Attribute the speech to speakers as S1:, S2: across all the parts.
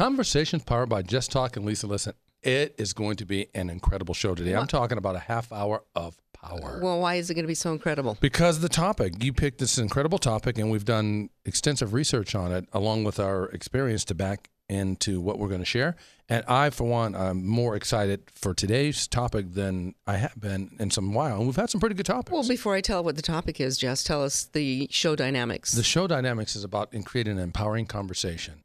S1: Conversations powered by Just Talk and Lisa Listen. It is going to be an incredible show today. I'm talking about a half hour of power.
S2: Well, why is it going to be so incredible?
S1: Because the topic, you picked this incredible topic, and we've done extensive research on it, along with our experience to back into what we're going to share. And I, for one, I'm more excited for today's topic than I have been in some while. And we've had some pretty good topics.
S2: Well, before I tell what the topic is, Jess, tell us the show dynamics.
S1: the show dynamics is about in creating an empowering conversation,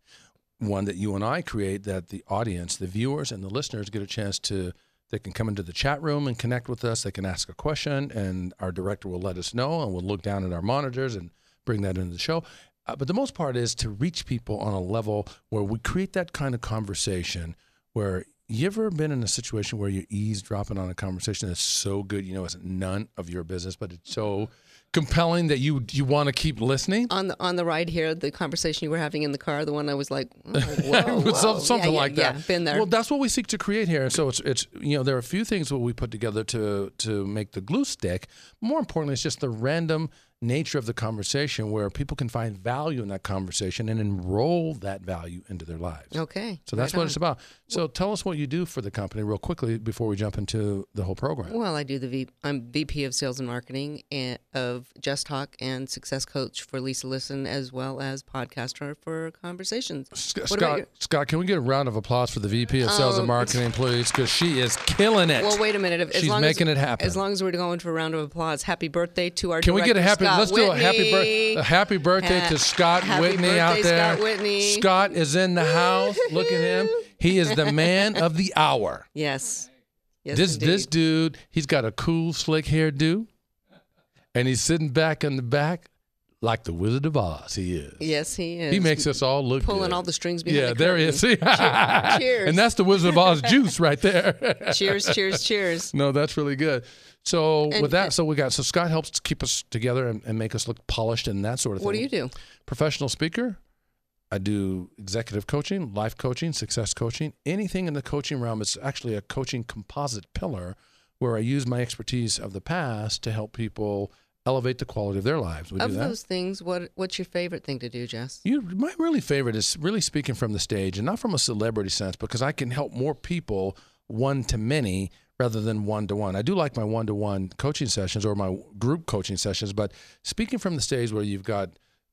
S1: one that you and I create that the audience, the viewers, and the listeners get a chance to. They can come into the chat room and connect with us. They can ask a question, and our director will let us know, and we'll look down at our monitors and bring that into the show. Uh, but the most part is to reach people on a level where we create that kind of conversation where you ever been in a situation where you're eavesdropping on a conversation that's so good, you know, it's none of your business, but it's so compelling that you you want to keep listening.
S2: on the on the ride here, the conversation you were having in the car, the one I was like, oh, whoa, whoa.
S1: something
S2: Yeah, yeah,
S1: like that.
S2: Yeah, been there.
S1: Well, that's what we seek to create here. So it's it's you know there are a few things that we put together to to make the glue stick. More importantly, it's just the random nature of the conversation where people can find value in that conversation and enroll that value into their lives.
S2: okay.
S1: So that's
S2: right
S1: what
S2: on.
S1: it's about. So tell us what you do for the company real quickly before we jump into the whole program.
S2: Well, I do the v, I'm VP of Sales and Marketing and of Just Talk and Success Coach for Lisa Listen, as well as podcaster for Conversations.
S1: Sc- Scott,
S2: your-
S1: Scott, can we get a round of applause for the VP of Sales and
S2: Um,
S1: Marketing, please? Because she is killing it.
S2: Well, wait a minute. If, as
S1: She's making
S2: as,
S1: it happen.
S2: As long as we're going for a round of applause, happy birthday to our
S1: Can we get a happy?
S2: Scott
S1: let's do a happy birthday. A happy birthday
S2: Ha-
S1: to Scott
S2: happy
S1: Whitney out there.
S2: Scott Whitney.
S1: Scott is in the house. Look at him. He is the man of the hour.
S2: Yes. Yes,
S1: this
S2: indeed.
S1: this dude, he's got a cool slick hairdo, and he's sitting back in the back like the Wizard of Oz. He is.
S2: Yes, he is.
S1: He makes us all look
S2: pulling
S1: good.
S2: all the strings behind
S1: Yeah,
S2: the
S1: there he is. See?
S2: Cheers.
S1: And that's the Wizard of Oz juice right there.
S2: cheers, cheers, cheers.
S1: No, that's really good. So
S2: And-
S1: with that, so we got so Scott helps to keep us together and, and make us look polished and that sort of thing.
S2: What do you do?
S1: Professional speaker. I do executive coaching, life coaching, success coaching, anything in the coaching realm. It's actually a coaching composite pillar where I use my expertise of the past to help people elevate the quality of their lives. We
S2: Of
S1: do that.
S2: those things, what what's your favorite thing to do, Jess?
S1: You, my really favorite is really speaking from the stage and not from a celebrity sense because I can help more people one to many rather than one to one. I do like my one to one coaching sessions or my group coaching sessions, but speaking from the stage where you've got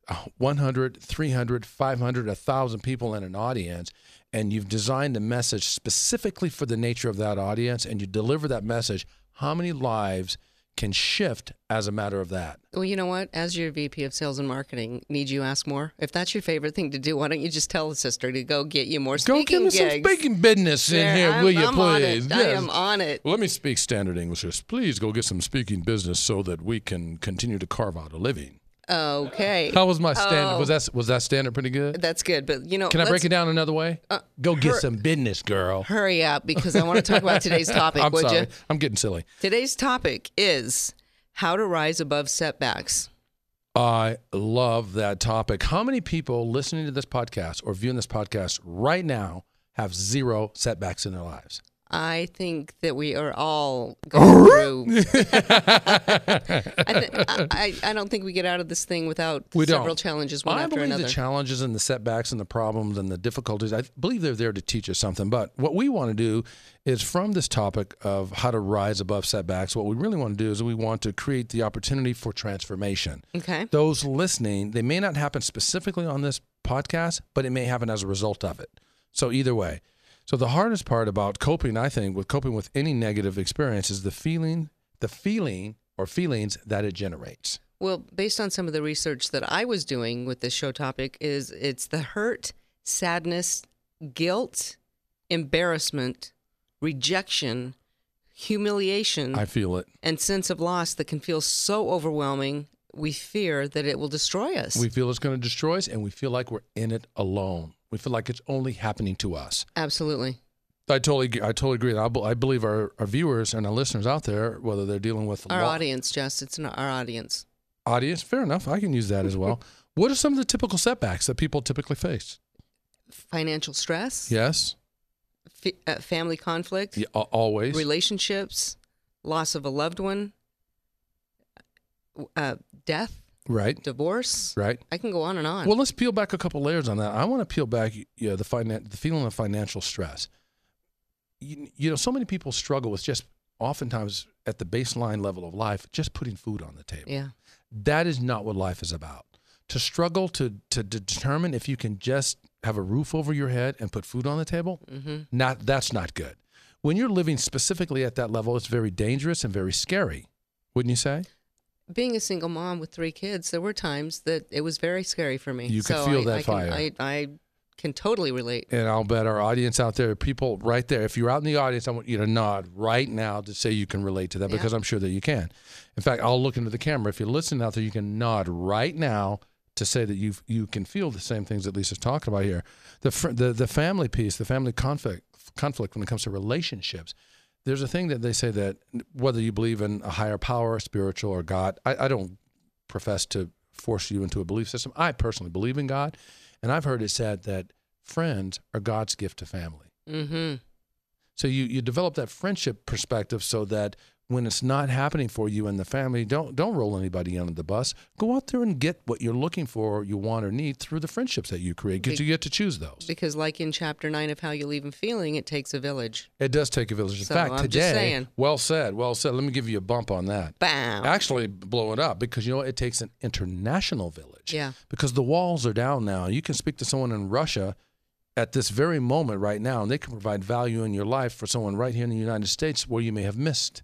S1: uh, 100, 300, 500, 1,000 people in an audience and you've designed a message specifically for the nature of that audience and you deliver that message, how many lives can shift as a matter of that?
S2: Well, you know what? As your VP of Sales and Marketing, need you ask more? If that's your favorite thing to do, why don't you just tell the sister to go get you more
S1: Go
S2: speaking
S1: give me some speaking business in
S2: There,
S1: here,
S2: I'm-
S1: will you
S2: I'm on
S1: please?
S2: it. I am on it.
S1: Let me speak standard English. Please go get some speaking business so that we can continue to carve out a living.
S2: Okay.
S1: How was my standard?
S2: Oh.
S1: Was that was that standard pretty good?
S2: That's good, but you know,
S1: Can I break
S2: let's Uh,
S1: it down another way? go get some business, girl.
S2: Hurry up because I want to talk about today's topic.
S1: I'm
S2: would
S1: sorry.
S2: you?
S1: I'm getting silly.
S2: Today's topic is how to rise above setbacks.
S1: I love that topic. How many people listening to this podcast or viewing this podcast right now have zero setbacks in their lives?
S2: I think that we are all going through. I, th- I, I don't think we get out of this thing without
S1: We don't.
S2: several challenges one
S1: I
S2: after
S1: believe
S2: another.
S1: the challenges and the setbacks and the problems and the difficulties, I believe they're there to teach us something. But what we want to do is from this topic of how to rise above setbacks, what we really want to do is we want to create the opportunity for transformation.
S2: okay.
S1: Those listening, they may not happen specifically on this podcast, but it may happen as a result of it. So either way. So the hardest part about coping, I think, with coping with any negative experience is the feeling, the feeling or feelings that it generates.
S2: Well, based on some of the research that I was doing with this show topic, is it's the hurt, sadness, guilt, embarrassment, rejection, humiliation,
S1: I feel it.
S2: and sense of loss that can feel so overwhelming. We fear that it will destroy us.
S1: We feel it's going to destroy us, and we feel like we're in it alone. We feel like it's only happening to us.
S2: Absolutely.
S1: I totally, I totally agree. I, I believe our, our viewers and our listeners out there, whether they're dealing with
S2: Our audience, Jess, it's our audience.
S1: audience, fair enough. I can use that as well. what are some of the typical setbacks that people typically face?
S2: Financial stress,
S1: Yes,
S2: fa- uh, family conflict,
S1: yeah, always.
S2: relationships, loss of a loved one, uh, death.
S1: Right.
S2: divorce.
S1: Right.
S2: I can go on and on.
S1: Well, let's peel back a couple layers on that. I want to peel back you know, the finan- the feeling of financial stress. You, you know, so many people struggle with just oftentimes at the baseline level of life, just putting food on the table.
S2: yeah.
S1: That is not what life is about. To struggle to to determine if you can just have a roof over your head and put food on the table, mm-hmm. not that's not good. When you're living specifically at that level, it's very dangerous and very scary. Wouldn't you say?
S2: Being a single mom with three kids, there were times that it was very scary for me.
S1: You could feel
S2: I,
S1: that
S2: I
S1: fire.
S2: Can, I, I can totally relate.
S1: And I'll bet our audience out there, people right there, if you're out in the audience, I want you to nod right now to say you can relate to that
S2: Yeah.
S1: because I'm sure that you can. In fact, I'll look into the camera. If you're listening out there, you can nod right now to say that you you can feel the same things that Lisa's talking about here. The fr- the the family piece, the family conflict conflict when it comes to relationships. There's a thing that they say that whether you believe in a higher power, spiritual or God, I, I don't profess to force you into a belief system. I personally believe in God, and I've heard it said that friends are God's gift to family.
S2: Mm-hmm.
S1: So you you develop that friendship perspective so that when it's not happening for you and the family, don't don't roll anybody under the bus. Go out there and get what you're looking for, you want or need through the friendships that you create because you get to choose those.
S2: Because, like in chapter nine of How You Leave 'Em Feeling, it takes a village.
S1: It does take a village. In
S2: So,
S1: fact,
S2: I'm
S1: today, well said, well said. Let me give you a bump on that.
S2: Bam.
S1: Actually, blow it up because you know what? it takes an international village.
S2: Yeah.
S1: Because the walls are down now. You can speak to someone in Russia at this very moment right now, and they can provide value in your life for someone right here in the United States where you may have missed.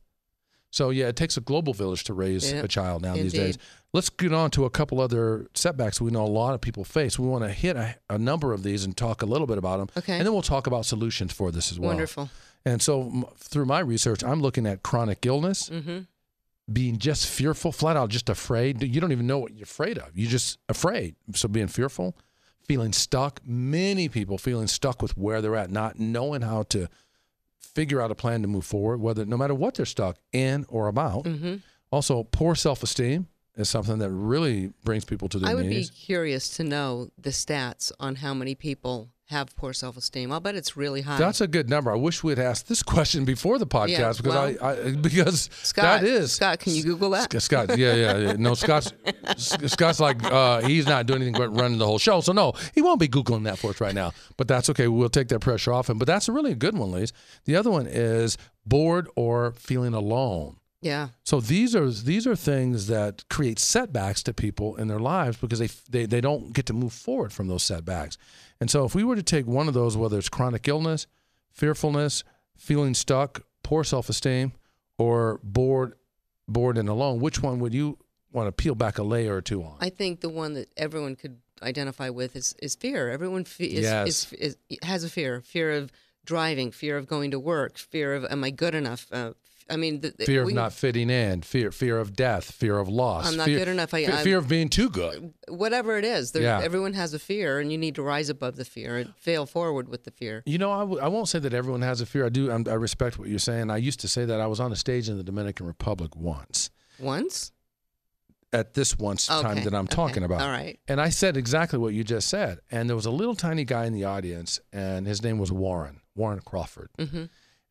S1: So yeah, it takes a global village to raise
S2: Yeah,
S1: a child now these days. Let's get on to a couple other setbacks we know a lot of people face. We want to hit a, a number of these and talk a little bit about them,
S2: Okay.
S1: and then we'll talk about solutions for this as well.
S2: Wonderful.
S1: And so m- through my research, I'm looking at chronic illness,
S2: Mm-hmm.
S1: being just fearful, flat out just afraid. You don't even know what you're afraid of. You're just afraid. So being fearful, feeling stuck. Many people feeling stuck with where they're at, not knowing how to figure out a plan to move forward, whether no matter what they're stuck in or about.
S2: Mm-hmm.
S1: Also, poor self-esteem is something that really brings people to their
S2: I would
S1: knees.
S2: be curious to know the stats on how many people have poor self-esteem. I'll bet it's really high.
S1: That's a good number. I wish we'd asked this question before the podcast
S2: Yeah,
S1: because
S2: well,
S1: I, I because
S2: Scott,
S1: that is
S2: Scott, can you Google that?
S1: Scott, yeah, yeah, yeah. No, Scott's Scott's like uh, he's not doing anything but running the whole show. So no, he won't be googling that for us right now. But that's okay. We'll take that pressure off him. But that's a really good one, Lise. The other one is bored or feeling alone.
S2: Yeah.
S1: So these are these are things that create setbacks to people in their lives because they they they don't get to move forward from those setbacks. And so if we were to take one of those, whether it's chronic illness, fearfulness, feeling stuck, poor self-esteem, or bored bored and alone, which one would you want to peel back a layer or two on?
S2: I think the one that everyone could identify with is, is fear. Everyone fe- is,
S1: Yes.
S2: is, is, has a fear. Fear of driving, fear of going to work, fear of am I good enough? Uh, I mean, the,
S1: fear of
S2: we-
S1: not fitting in, fear fear of death, fear of loss.
S2: I'm not
S1: fear,
S2: good enough. I-
S1: fe-
S2: I'm-
S1: fear of being too good.
S2: whatever it is. There,
S1: Yeah.
S2: Everyone has a fear, and you need to rise above the fear and fail forward with the fear.
S1: You know, I w- I won't say that everyone has a fear. I do. I'm, I respect what you're saying. I used to say that I was on a stage in the Dominican Republic once.
S2: Once?
S1: At this once time that I'm
S2: okay,
S1: talking about.
S2: all right.
S1: And I said exactly what you just said. And there was a little tiny guy in the audience, and his name was Warren, Warren Crawford.
S2: hmm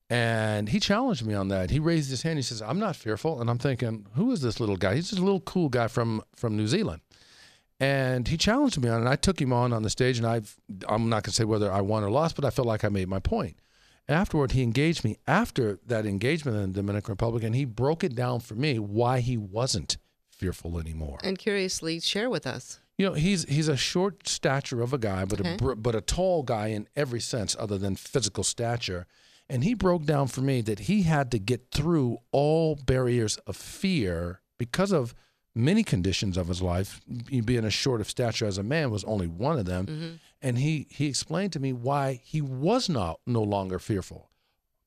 S1: And he challenged me on that. He raised his hand. He says, "I'm not fearful." And I'm thinking, "Who is this little guy? He's just a little cool guy from from New Zealand." And he challenged me on, it, and I took him on on the stage. And I, I'm not going to say whether I won or lost, but I felt like I made my point. Afterward, he engaged me after that engagement in the Dominican Republic, and he broke it down for me why he wasn't fearful anymore.
S2: And curiously, share with us.
S1: You know, he's he's a short stature of a guy, but
S2: Okay.
S1: a but a tall guy in every sense other than physical stature. And he broke down for me that he had to get through all barriers of fear because of many conditions of his life. Being a short of stature as a man was only one of them. Mm-hmm. And he he explained to me why he was not no longer fearful.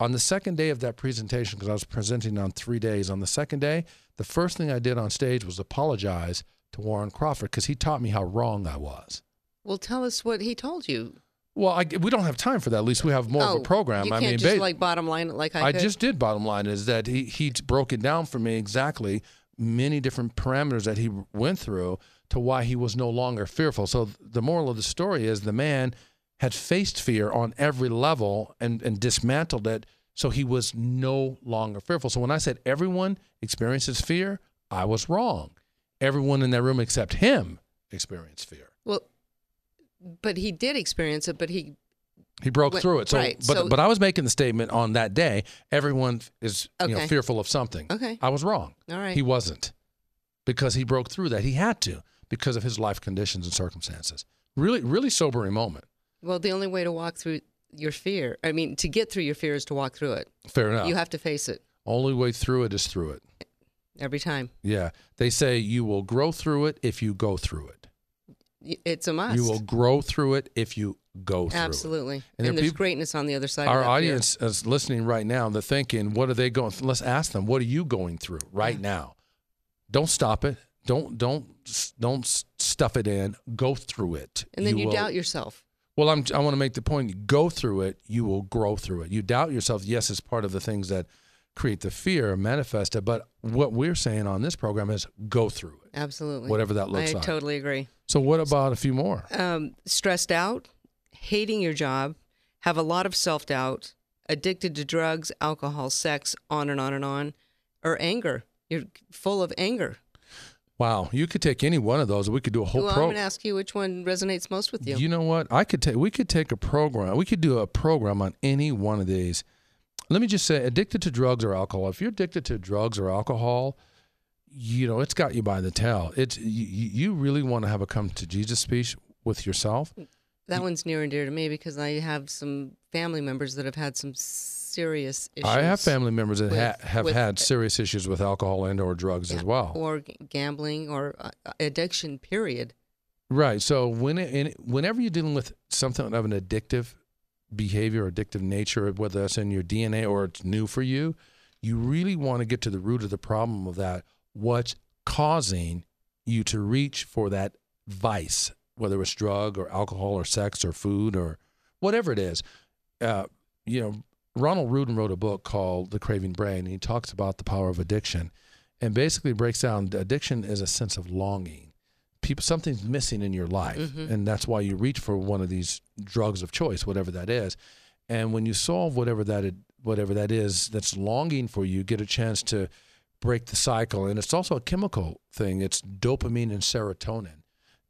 S1: On the second day of that presentation, because I was presenting on three days, on the second day, the first thing I did on stage was apologize to Warren Crawford because he taught me how wrong I was.
S2: Well, tell us what he told you.
S1: Well, I, we don't have time for that. At least we have more of
S2: oh,
S1: a program.
S2: You
S1: I
S2: can't
S1: mean,
S2: just
S1: ba-
S2: like bottom line like I,
S1: I
S2: could.
S1: just did. Bottom line is that he he broke it down for me exactly many different parameters that he went through to why he was no longer fearful. So the moral of the story is the man had faced fear on every level and and dismantled it. So he was no longer fearful. So when I said everyone experiences fear, I was wrong. Everyone in that room except him experienced fear.
S2: Well, but he did experience it, but he
S1: He broke
S2: Went-
S1: through it. So,
S2: right,
S1: but
S2: so-
S1: but I was making the statement on that day. Everyone is you know fearful of something.
S2: Okay.
S1: I was wrong.
S2: all right.
S1: He wasn't because he broke through that. He had to because of his life conditions and circumstances. Really, really sobering moment.
S2: well, the only way to walk through your fear, I mean, to get through your fear is to walk through it.
S1: Fair enough.
S2: You have to face it
S1: Only way through it is through it.
S2: Every time.
S1: Yeah. They say you will grow through it if you go through it.
S2: It's a must.
S1: You will grow through it if you go through it.
S2: Absolutely.
S1: And
S2: And,
S1: there
S2: there's
S1: peop-
S2: greatness on the other side.
S1: Our
S2: of that fear.
S1: audience is listening right now. They're thinking, what are they going? Let's ask them, what are you going through right
S2: Yeah.
S1: now? Don't stop it. Don't don't don't stuff it in. Go through it.
S2: And then you,
S1: will-
S2: doubt yourself.
S1: Well, I'm, I want to make the point. Go through it, you will grow through it. You doubt yourself. Yes, it's part of the things that create the fear, manifest it. But what we're saying on this program is go through it,
S2: Absolutely.
S1: whatever that looks
S2: I
S1: like.
S2: I totally agree.
S1: So, what about a few more?
S2: Um, stressed out, hating your job, have a lot of self doubt, addicted to drugs, alcohol, sex, on and on and on, or anger. You're full of anger.
S1: Wow, you could take any one of those. We could do a whole
S2: well, I'm going to ask you which one resonates most with you.
S1: You know what? I could take. We could take a program. We could do a program on any one of these. Let me just say, addicted to drugs or alcohol. If you're addicted to drugs or alcohol, you know it's got you by the tail. It's you, you really want to have a come to Jesus speech with yourself.
S2: that one's near and dear to me because I have some family members that have had some serious issues.
S1: I have family members that ha- have
S2: with-
S1: had serious issues with alcohol and or drugs as well.
S2: or gambling or uh, addiction. Period.
S1: Right. So when it, in, whenever you're dealing with something of an addictive behavior or addictive nature, whether that's in your DNA or it's new for you, you really want to get to the root of the problem of that. What's causing you to reach for that vice, whether it's drug or alcohol or sex or food or whatever it is. Uh, you know, Ronald Ruden wrote a book called The Craving Brain, and he talks about the power of addiction, and basically breaks down addiction is a sense of longing. People, something's missing in your life,
S2: Mhm.
S1: and that's why you reach for one of these drugs of choice, whatever that is. And when you solve whatever that it- whatever that is that's longing for you, get a chance to break the cycle. And it's also a chemical thing. It's dopamine and serotonin.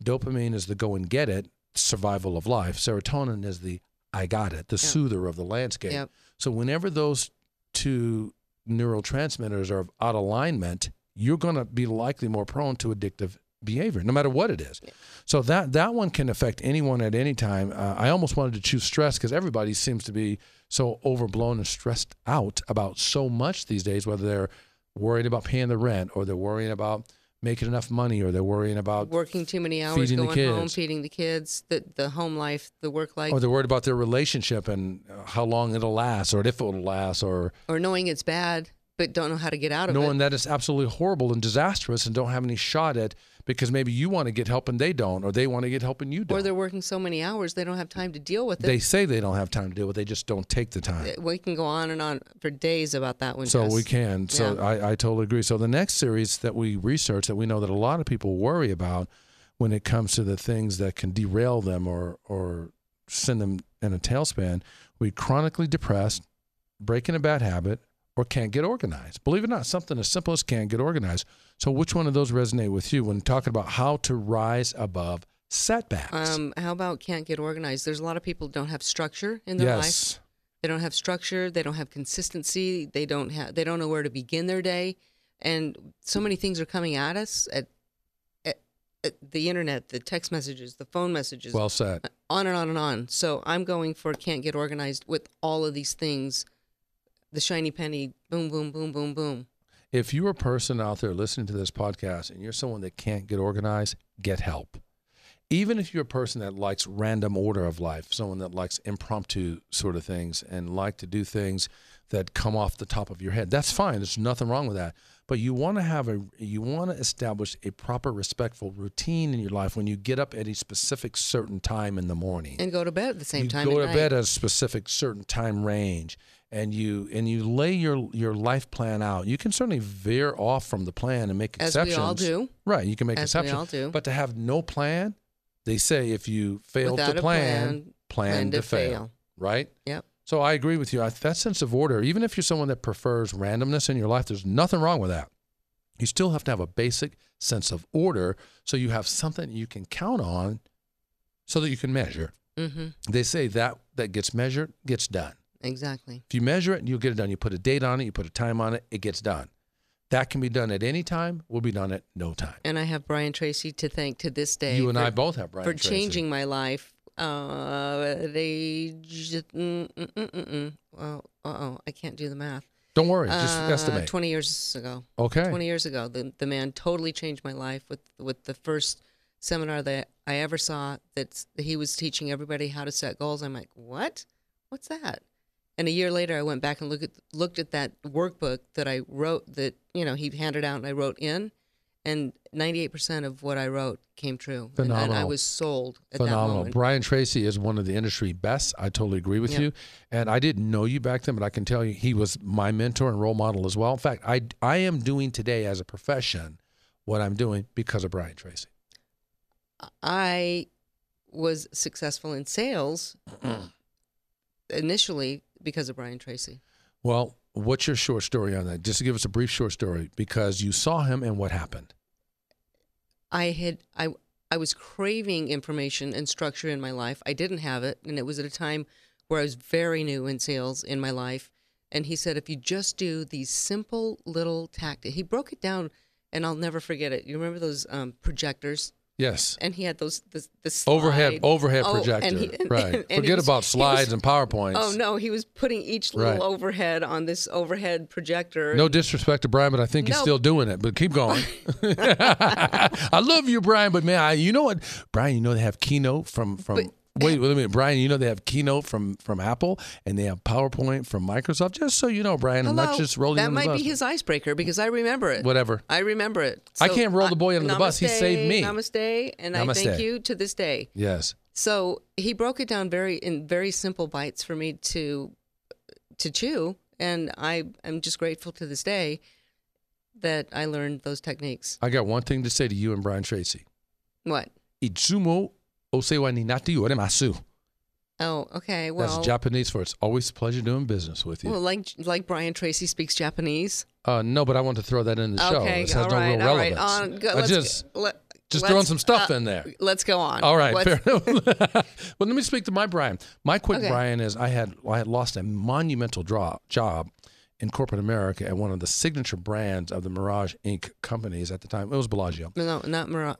S1: Dopamine is the go and get it, survival of life. Serotonin is the I got it, the
S2: Yeah.
S1: soother of the landscape.
S2: Yep.
S1: So whenever those two neurotransmitters are out of alignment, you're going to be likely more prone to addictive behavior, no matter what it is. So that that one can affect anyone at any time. Uh, I almost wanted to choose stress because everybody seems to be so overblown and stressed out about so much these days, whether they're worried about paying the rent or they're worrying about making enough money or they're worrying about
S2: Working too many hours,
S1: feeding the
S2: going home, feeding the kids, the the home life, the work life,
S1: or they're worried about their relationship and uh, how long it'll last or if it'll last or
S2: or knowing it's bad but don't know how to get out of
S1: knowing
S2: it.
S1: Knowing that it's absolutely horrible and disastrous and don't have any shot at because maybe you want to get help and they don't or they want to get help and you don't.
S2: Or they're working so many hours they don't have time to deal with it.
S1: They say they don't have time to deal with it, they just don't take the time.
S2: we can go on and on for days about that one.
S1: So
S2: Jess.
S1: we can. So
S2: Yeah.
S1: I, I totally agree. So the next series that we research that we know that a lot of people worry about when it comes to the things that can derail them or or send them in a tailspin, we chronically depressed, breaking a bad habit, or can't get organized. Believe it or not, something as simple as can't get organized. So which one of those resonate with you when talking about how to rise above setbacks?
S2: Um, how about can't get organized? There's a lot of people don't have structure in their life.
S1: yes.
S2: They don't have structure. They don't have consistency. They don't have. They don't know where to begin their day, and so many things are coming at us at, at, at the internet, the text messages, the phone messages,
S1: Well said.
S2: on and on and on. So I'm going for can't get organized with all of these things. The shiny penny, boom, boom, boom, boom, boom.
S1: If you're a person out there listening to this podcast and you're someone that can't get organized, get help. Even if you're a person that likes random order of life, someone that likes impromptu sort of things and like to do things that come off the top of your head, that's fine. There's nothing wrong with that. But you want to have a you want to establish a proper respectful routine in your life when you get up at a specific certain time in the morning
S2: And go to bed at the same
S1: you
S2: time.
S1: go to
S2: night.
S1: bed at a specific certain time range and you and you lay your your life plan out you can certainly veer off from the plan and make
S2: As we
S1: exceptions
S2: all do.
S1: right you can make
S2: As we
S1: exceptions
S2: all do.
S1: but to have no plan they say if you fail
S2: Without
S1: to plan
S2: plan,
S1: plan,
S2: plan
S1: to,
S2: to
S1: fail.
S2: fail.
S1: right
S2: Yep.
S1: so i agree with you that sense of order even if you're someone that prefers randomness in your life there's nothing wrong with that you still have to have a basic sense of order so you have something you can count on so that you can measure.
S2: Mm-hmm.
S1: They say that that gets measured gets done.
S2: Exactly.
S1: If you measure it, and you'll get it done. You put a date on it, you put a time on it, it gets done. That can be done at any time, will be done at no time.
S2: And I have Brian Tracy to thank to this day.
S1: you and
S2: for,
S1: I both have Brian
S2: for
S1: Tracy.
S2: changing my life. Uh, at age, mm, well, oh, I can't do the math.
S1: Don't worry, just
S2: Uh,
S1: estimate.
S2: Twenty years ago.
S1: okay.
S2: 20 years ago the, the man totally changed my life with with the first seminar that i ever saw that he was teaching everybody how to set goals i'm like what what's that and a year later i went back and looked at looked at that workbook that i wrote that you know he handed out and i wrote in and 98% of what i wrote came true And- and, i
S1: Phenomenal.
S2: was sold at that
S1: Phenomenal. Brian Tracy is one of the industry best. I totally agree with
S2: Yeah.
S1: you. And I didn't know you back then, but I can tell you he was my mentor and role model as well. In fact, I I am doing today as a profession what I'm doing because of Brian Tracy.
S2: I was successful in sales initially because of Brian Tracy.
S1: Well, what's your short story on that? Just to give us a brief short story because you saw him and what happened.
S2: I had I I was craving information and structure in my life. I didn't have it, and it was at a time where I was very new in sales in my life. And he said, if you just do these simple little tactics, he broke it down, and I'll never forget it. You remember those um, projectors?
S1: Yes.
S2: And he had those the, the
S1: Overhead overhead
S2: Oh, and
S1: projector.
S2: he- and-
S1: right.
S2: and
S1: Forget
S2: was-
S1: about slides
S2: was-
S1: and PowerPoints.
S2: Oh no, he was putting each little
S1: Right.
S2: overhead on this overhead projector.
S1: No disrespect to Brian, but I think he's still doing it. But keep going. I love you, Brian, but man, I, you know what, Brian? You know they have Keynote from from.
S2: But-
S1: Wait, wait a minute, Brian. You know they have Keynote from from Apple, and they have PowerPoint from Microsoft. Just so you know, Brian, I'm not just rolling
S2: That might
S1: bus.
S2: be his icebreaker because I remember it.
S1: Whatever.
S2: I remember it.
S1: I can't roll the boy under the bus. He saved me.
S2: Namaste, and I thank you to this day.
S1: Yes.
S2: So he broke it down very in very simple bites for me to to chew, and I am just grateful to this day that I learned those techniques.
S1: I got one thing to say to you and Brian Tracy.
S2: What?
S1: Itsumo osewa ni nate yoremasu.
S2: Oh, okay. Well,
S1: That's Japanese for it's always a pleasure doing business with you.
S2: well, like like Brian Tracy speaks Japanese.
S1: uh, no, but I want to throw that in the show.
S2: okay,
S1: This has
S2: all
S1: no
S2: right,
S1: real
S2: all right.
S1: relevance.
S2: On, go,
S1: I
S2: let's,
S1: just
S2: let,
S1: just throwing some stuff
S2: uh,
S1: in there.
S2: Let's go on.
S1: All right, fair enough. well, let me speak to my Brian. My quick
S2: Okay.
S1: Brian is I had I had lost a monumental draw, job in corporate America at one of the signature brands of the Mirage Inc. companies at the time. It was Bellagio.
S2: No, not Mara-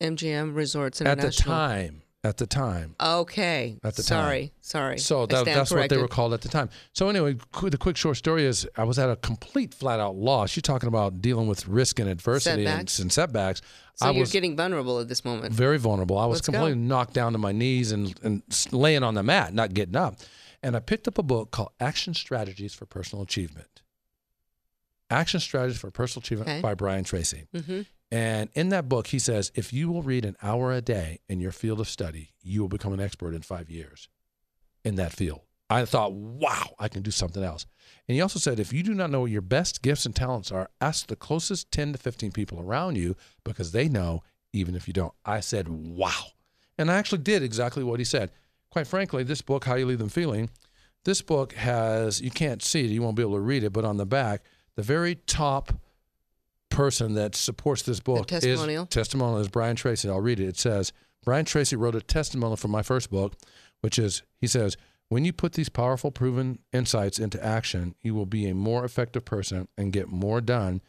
S2: MGM Resorts International.
S1: At the time, at the time.
S2: Okay.
S1: At the
S2: sorry,
S1: time.
S2: sorry.
S1: sorry.
S2: So
S1: that, that's what they were called at the time. So anyway, the quick short story is I was at a complete flat out loss. You're talking about dealing with risk and adversity and,
S2: Setbacks.
S1: and setbacks.
S2: So
S1: I
S2: you're
S1: was
S2: getting vulnerable at this moment.
S1: very vulnerable. I was
S2: Let's go.
S1: completely knocked down to my knees and, and laying on the mat, not getting up. And I picked up a book called Action Strategies for Personal Achievement. Action Strategies for Personal Achievement
S2: Okay.
S1: by Brian Tracy.
S2: hmm
S1: And in that book, he says if you will read an hour a day in your field of study, you will become an expert in five years in that field. I thought, wow, I can do something else. And he also said if you do not know what your best gifts and talents are, ask the closest 10 to 15 people around you because they know, even if you don't. I said, wow. And I actually did exactly what he said. Quite frankly, this book, How You Leave Them Feeling, this book has, you can't see it, you won't be able to read it, but on the back, the very top person that supports this book
S2: testimonial?
S1: is testimonial is Brian Tracy. I'll read it. It says Brian Tracy wrote a testimonial for my first book, which is he says when you put these powerful, proven insights into action, you will be a more effective person and get more done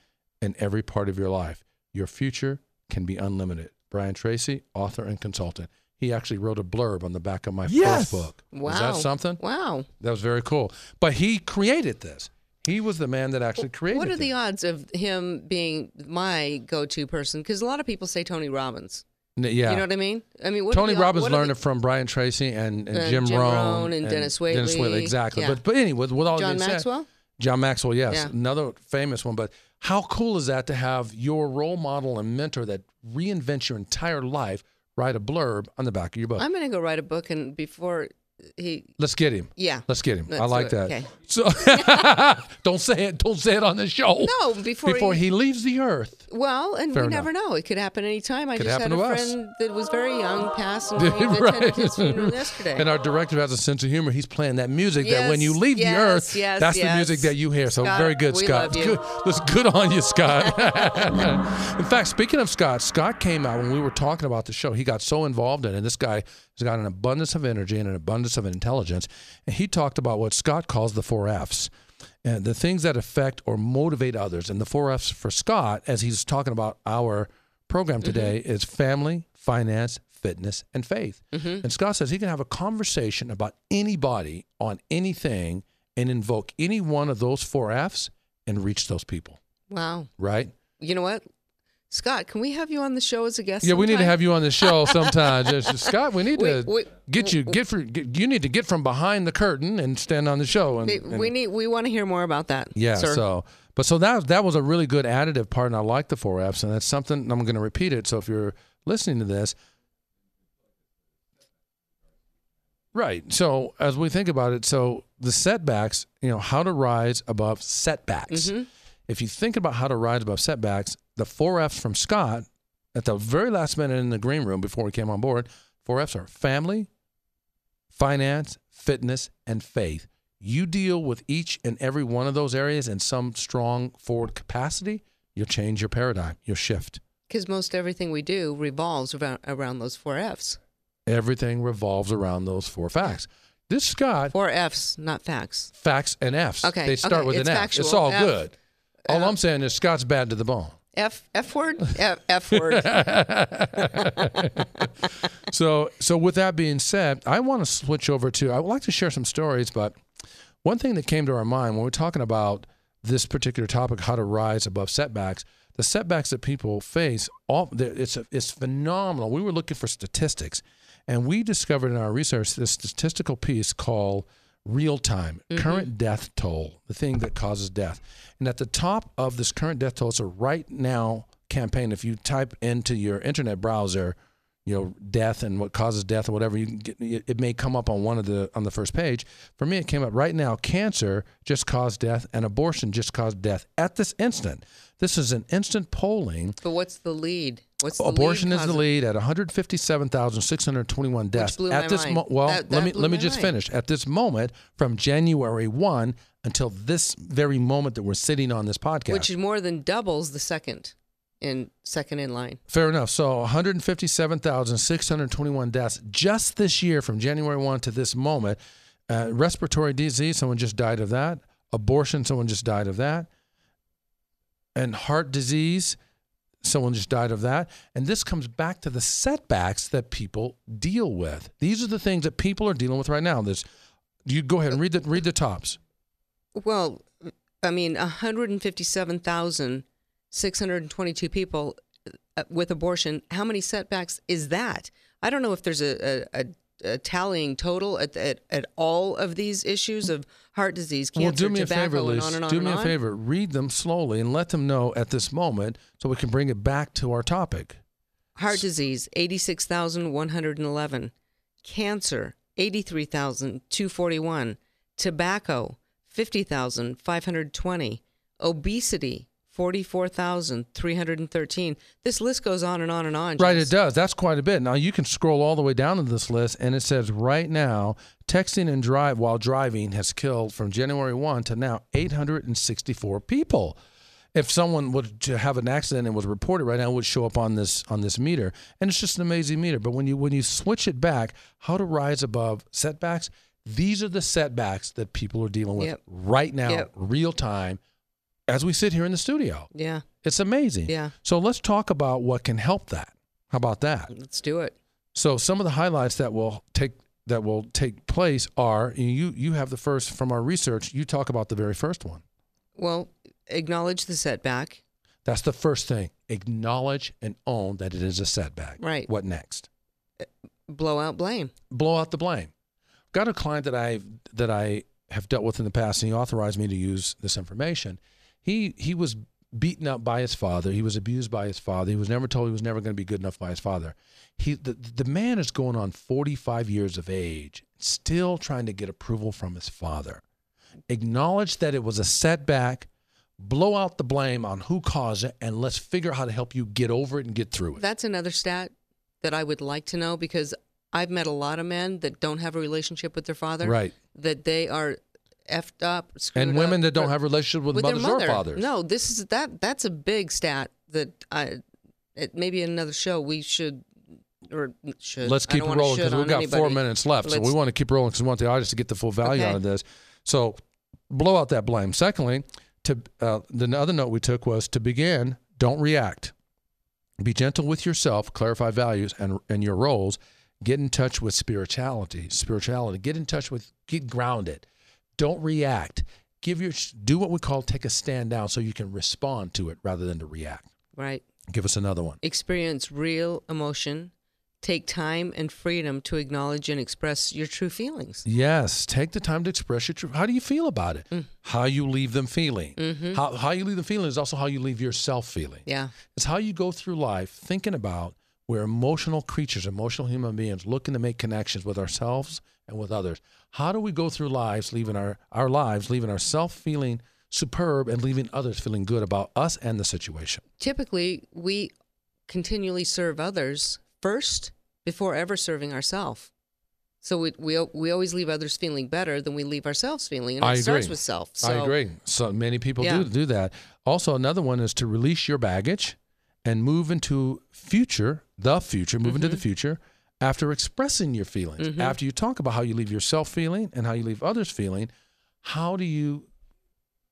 S1: in every part of your life. Your future can be unlimited. Brian Tracy, author and consultant. He actually wrote a blurb on the back of my
S3: Yes!
S1: first book.
S2: Wow.
S1: Is that something?
S2: Wow.
S1: That was very cool. But he created this. He was the man that actually created
S2: What are
S1: it.
S2: the odds of him being my go-to person? Because a lot of people say Tony Robbins.
S1: N- Yeah.
S2: You know what I mean? I mean, what
S1: Tony
S2: the
S1: Robbins learned
S2: the-
S1: it from Brian Tracy and, and Jim,
S2: Jim
S1: Rohn,
S2: Rohn and Dennis
S1: Dennis
S2: Waitley.
S1: exactly.
S2: Yeah.
S1: But but anyway, with, with all
S2: John
S1: being said-
S2: Maxwell.
S1: John Maxwell, yes,
S2: Yeah.
S1: another famous one. But how cool is that to have your role model and mentor that reinvents your entire life write a blurb on the back of your book?
S2: I'm going to go write a book, and before he
S1: Let's get him.
S2: yeah.
S1: Let's get him. I
S2: Let's
S1: like that.
S2: Okay.
S1: So don't say it. Don't say it on the show.
S2: No, before,
S1: Before
S2: he,
S1: he leaves the earth.
S2: well, and
S1: Fair
S2: we
S1: enough.
S2: never know. It could happen anytime. I
S1: Could
S2: just had a
S1: to us.
S2: friend that was very young, passed, and
S1: Right.
S2: his funeral yesterday.
S1: And our director has a sense of humor. He's playing that music that when you
S2: Yes,
S1: leave the earth,
S2: yes,
S1: that's the music that you hear. So
S2: Scott,
S1: very good, Scott. Good. That's good on you, Scott. in fact, speaking of Scott, Scott came out when we were talking about the show. He got so involved in it. And This guy has got an abundance of energy and an abundance of intelligence. And he talked about what Scott calls the four F's. And the things that affect or motivate others. And the four F's for Scott, as he's talking about our program today, mm-hmm. is family, finance, fitness, and faith. Mm-hmm. And Scott says he can have a conversation about anybody on anything and invoke any one of those four F's and reach those people,
S2: wow.
S1: right?
S2: You know what? Scott, can we have you on the show as a guest?
S1: Yeah, we need to have you on the show just, Scott, we need to
S2: We- we-
S1: get you get, for, get you need to get from behind the curtain and stand on the show. And,
S2: We,
S1: and-
S2: we need. We want to hear more about that.
S1: Yeah.
S2: sir.
S1: So, but so that that was a really good additive part, and I like the four Fs, and that's something I'm going to repeat it. So if you're listening to this, right. So as we think about it, so the setbacks, you know, how to rise above setbacks.
S2: Mm-hmm.
S1: If you think about how to rise above setbacks, the four Fs from Scott at the very last minute in the green room before we came on board, four Fs are family, finance, fitness, and faith. You deal with each and every one of those areas in some strong forward capacity, you'll change your paradigm. You'll shift.
S2: because most everything we do revolves around around those four Fs.
S1: Everything revolves around those four facts. This Scott,
S2: Four Fs, not facts.
S1: facts and Fs.
S2: Okay,
S1: They start
S2: okay,
S1: with
S2: it's
S1: an F.
S2: factual.
S1: It's all
S2: F.
S1: good. All
S2: Uh,
S1: I'm saying is Scott's bad to the bone.
S2: F F word F, F word.
S1: so so with that being said, I want to switch over to I would like to share some stories, but one thing that came to our mind when we're talking about this particular topic, how to rise above setbacks, the setbacks that people face, all it's it's phenomenal. We were looking for statistics, and we discovered in our research this statistical piece called real time mm-hmm. current death toll, the thing that causes death. And at the top of this current death toll, it's a right now campaign. If you type into your internet browser, you know, death and what causes death or whatever, you can get, it it may come up on one of the on the first page. For me, it came up right now. Cancer just caused death, and abortion just caused death at this instant. This is an instant polling.
S2: but what's the lead? What's the lead?
S1: Abortion
S2: lead
S1: is the lead at 157,621 deaths.
S2: blew
S1: at this
S2: mind.
S1: mo- well,
S2: That-
S1: let me let me just
S2: mind.
S1: finish. At this moment, from January 1 until this very moment that we're sitting on this podcast.
S2: which is more than doubles the second in second in line.
S1: Fair enough. So 157,621 deaths just this year from January 1 to this moment. Uh, respiratory disease, someone just died of that. Abortion, someone just died of that. And heart disease, someone just died of that. And this comes back to the setbacks that people deal with. These are the things that people are dealing with right now. This, you go ahead and read the read the tops.
S2: Well, I mean, 157,622 people uh, with abortion. How many setbacks is that? I don't know if there's a, a, a, a tallying total at, at, at all of these issues of heart disease, cancer,
S1: well, do me a
S2: tobacco,
S1: favor,
S2: and
S1: Liz.
S2: on and on
S1: do
S2: and
S1: me a favor. Read them slowly and let them know at this moment so we can bring it back to our topic.
S2: Heart disease, 86,111. Cancer, 83,241. Tobacco, 50,520. Obesity, 44,313. This list goes on and on and on.
S1: Right, it does. That's quite a bit. Now you can scroll all the way down to this list, and it says right now, texting and drive while driving has killed from January one to now 864 people. If someone would to have an accident and was reported right now, it would show up on this on this meter, and it's just an amazing meter. But when you when you switch it back, how to rise above setbacks? These are the setbacks that people are dealing with
S2: Yep.
S1: right now,
S2: Yep.
S1: real time, as we sit here in the studio.
S2: Yeah,
S1: It's amazing.
S2: Yeah.
S1: So let's talk about what can help that. How about that?
S2: let's do it.
S1: So some of the highlights that will take that will take place are you you have the first from our research. You talk about the very first one.
S2: Well, acknowledge the setback.
S1: That's the first thing. Acknowledge and own that it is a setback.
S2: Right.
S1: What next?
S2: Uh, blow out blame.
S1: Blow out the blame. Got a client that I that I have dealt with in the past, and he authorized me to use this information. He he was beaten up by his father. He was abused by his father. He was never told he was never going to be good enough by his father. He the, the man is going on 45 years of age, still trying to get approval from his father. Acknowledge that it was a setback, blow out the blame on who caused it, and let's figure out how to help you get over it and get through it.
S2: That's another stat that I would like to know because I've met a lot of men that don't have a relationship with their father.
S1: Right.
S2: That they are effed up,
S1: And women
S2: up,
S1: that don't
S2: or-
S1: have relationships with,
S2: with
S1: mothers
S2: mother.
S1: or fathers.
S2: No, this is that. That's a big stat that I. It, maybe in another show we should or should.
S1: Let's keep it rolling because we've got four minutes left. So we want to keep rolling because we want the audience to get the full value
S2: Okay.
S1: out of this. So blow out that blame. Secondly, to uh, the other note we took was to begin, don't react. Be gentle with yourself, clarify values and and your roles. Get in touch with spirituality. Spirituality. Get in touch with. Get grounded. Don't react. Give your do what we call take a stand down so you can respond to it rather than to react.
S2: Right.
S1: Give us another one.
S2: Experience real emotion. Take time and freedom to acknowledge and express your true feelings.
S1: Yes, take the time to express your true. How do you feel about it?
S2: Mm.
S1: How you leave them feeling.
S2: Mm-hmm.
S1: How, how you leave them feeling is also how you leave yourself feeling.
S2: Yeah.
S1: It's how you go through life thinking about we're emotional creatures, emotional human beings looking to make connections with ourselves and with others. How do we go through lives, leaving our, our lives, leaving ourselves feeling superb and leaving others feeling good about us and the situation?
S2: Typically, we continually serve others first before ever serving ourselves. So we, we we always leave others feeling better than we leave ourselves feeling, and it
S1: I
S2: starts
S1: agree.
S2: with self. So,
S1: I agree. So many people
S2: Yeah.
S1: do do that. Also, another one is to release your baggage and move into future, the future, move into the
S2: Mm-hmm.
S1: future after expressing your feelings. After you talk about how you leave yourself feeling and how you leave others feeling, how do you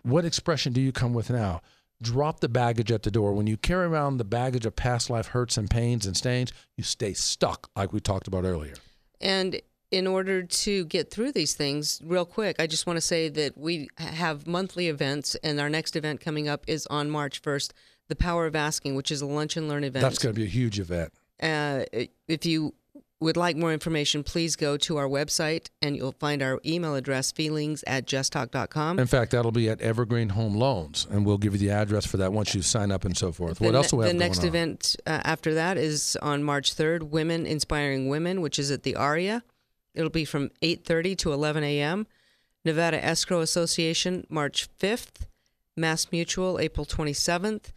S1: what expression do you come with now? Drop the baggage at the door. When you carry around the baggage of past life hurts and pains and stains, you stay stuck, like we talked about earlier.
S2: And in order to get through these things, real quick, I just want to say that we have monthly events, and our next event coming up is on March 1st, The Power of Asking, which is a lunch and learn event.
S1: That's going to be a huge event.
S2: Uh, if you would like more information, please go to our website and you'll find our email address, feelings at justtalk.com.
S1: In fact, that'll be at Evergreen Home Loans, and we'll give you the address for that once you sign up and so forth. What
S2: the,
S1: else do we have
S2: The next
S1: on?
S2: event uh, after that is on March 3rd, Women Inspiring Women, which is at the ARIA. It'll be from 8.30 to 11 a.m. Nevada Escrow Association, March 5th. Mass Mutual, April 27th.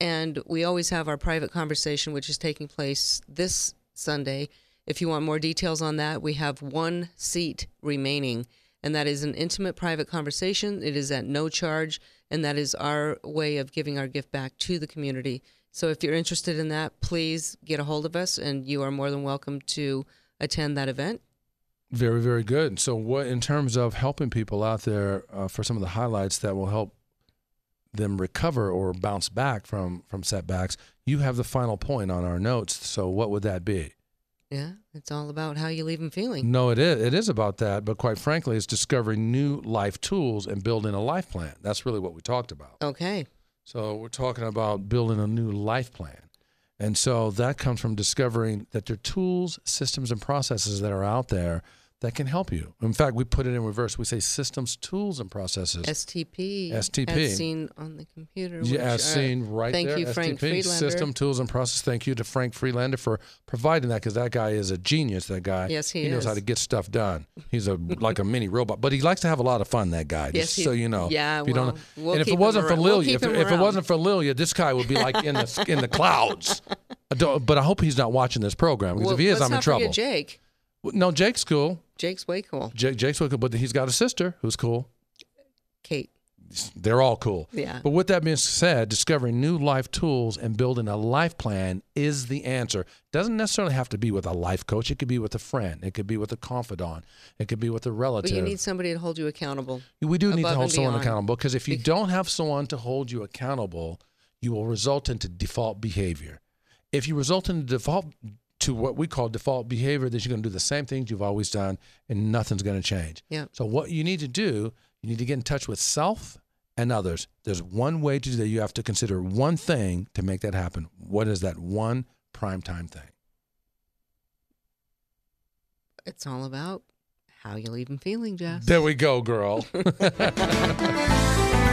S2: And we always have our private conversation, which is taking place this Sunday. If you want more details on that, we have one seat remaining, and that is an intimate private conversation. It is at no charge, and that is our way of giving our gift back to the community. So if you're interested in that, please get a hold of us, and you are more than welcome to attend that event.
S1: Very, very good. So, what in terms of helping people out there uh, for some of the highlights that will help them recover or bounce back from from setbacks? You have the final point on our notes. So, what would that be?
S2: Yeah, it's all about how you leave them feeling.
S1: No, it is. It is about that. But quite frankly, it's discovering new life tools and building a life plan. That's really what we talked about.
S2: Okay.
S1: So we're talking about building a new life plan. And so that comes from discovering that there are tools, systems, and processes that are out there that can help you. In fact, we put it in reverse. We say systems, tools, and processes.
S2: STP.
S1: STP.
S2: As seen on the computer.
S1: Yeah, as
S2: uh,
S1: seen right
S2: thank
S1: there.
S2: Thank you, Frank
S1: STP,
S2: Friedlander.
S1: System, tools, and process. Thank you to Frank Freelander for providing that because that guy is a genius. That guy.
S2: Yes, he he
S1: knows how to get stuff done. He's a like a mini robot, but he likes to have a lot of fun. That guy.
S2: Yes, he-
S1: so you know.
S2: yeah,
S1: If you
S2: well,
S1: don't
S2: we'll
S1: and if it wasn't for
S2: around- we'll
S1: Lilia, if, if it wasn't for Lilia, this guy would be like in the in the clouds. I but I hope he's not watching this program because
S2: Well,
S1: if he is, I'm in trouble.
S2: Jake.
S1: No, Jake's cool.
S2: Jake's way cool.
S1: Jake, Jake's cool, but he's got a sister who's cool.
S2: Kate.
S1: They're all cool.
S2: Yeah.
S1: But with that being said, discovering new life tools and building a life plan is the answer. Doesn't necessarily have to be with a life coach. It could be with a friend. It could be with a confidant. It could be with a relative.
S2: But you need somebody to hold you accountable.
S1: we do need to hold someone
S2: beyond.
S1: accountable because if you don't have someone to hold you accountable, you will result into default behavior. If you result in default to what we call default behavior, that you're going to do the same things you've always done, and nothing's going to change.
S2: Yeah.
S1: So what you need to do, you need to get in touch with self and others. There's one way to do that. You have to consider one thing to make that happen. What is that one prime time thing?
S2: It's all about how you leave them feeling, Jess.
S1: There we go, girl.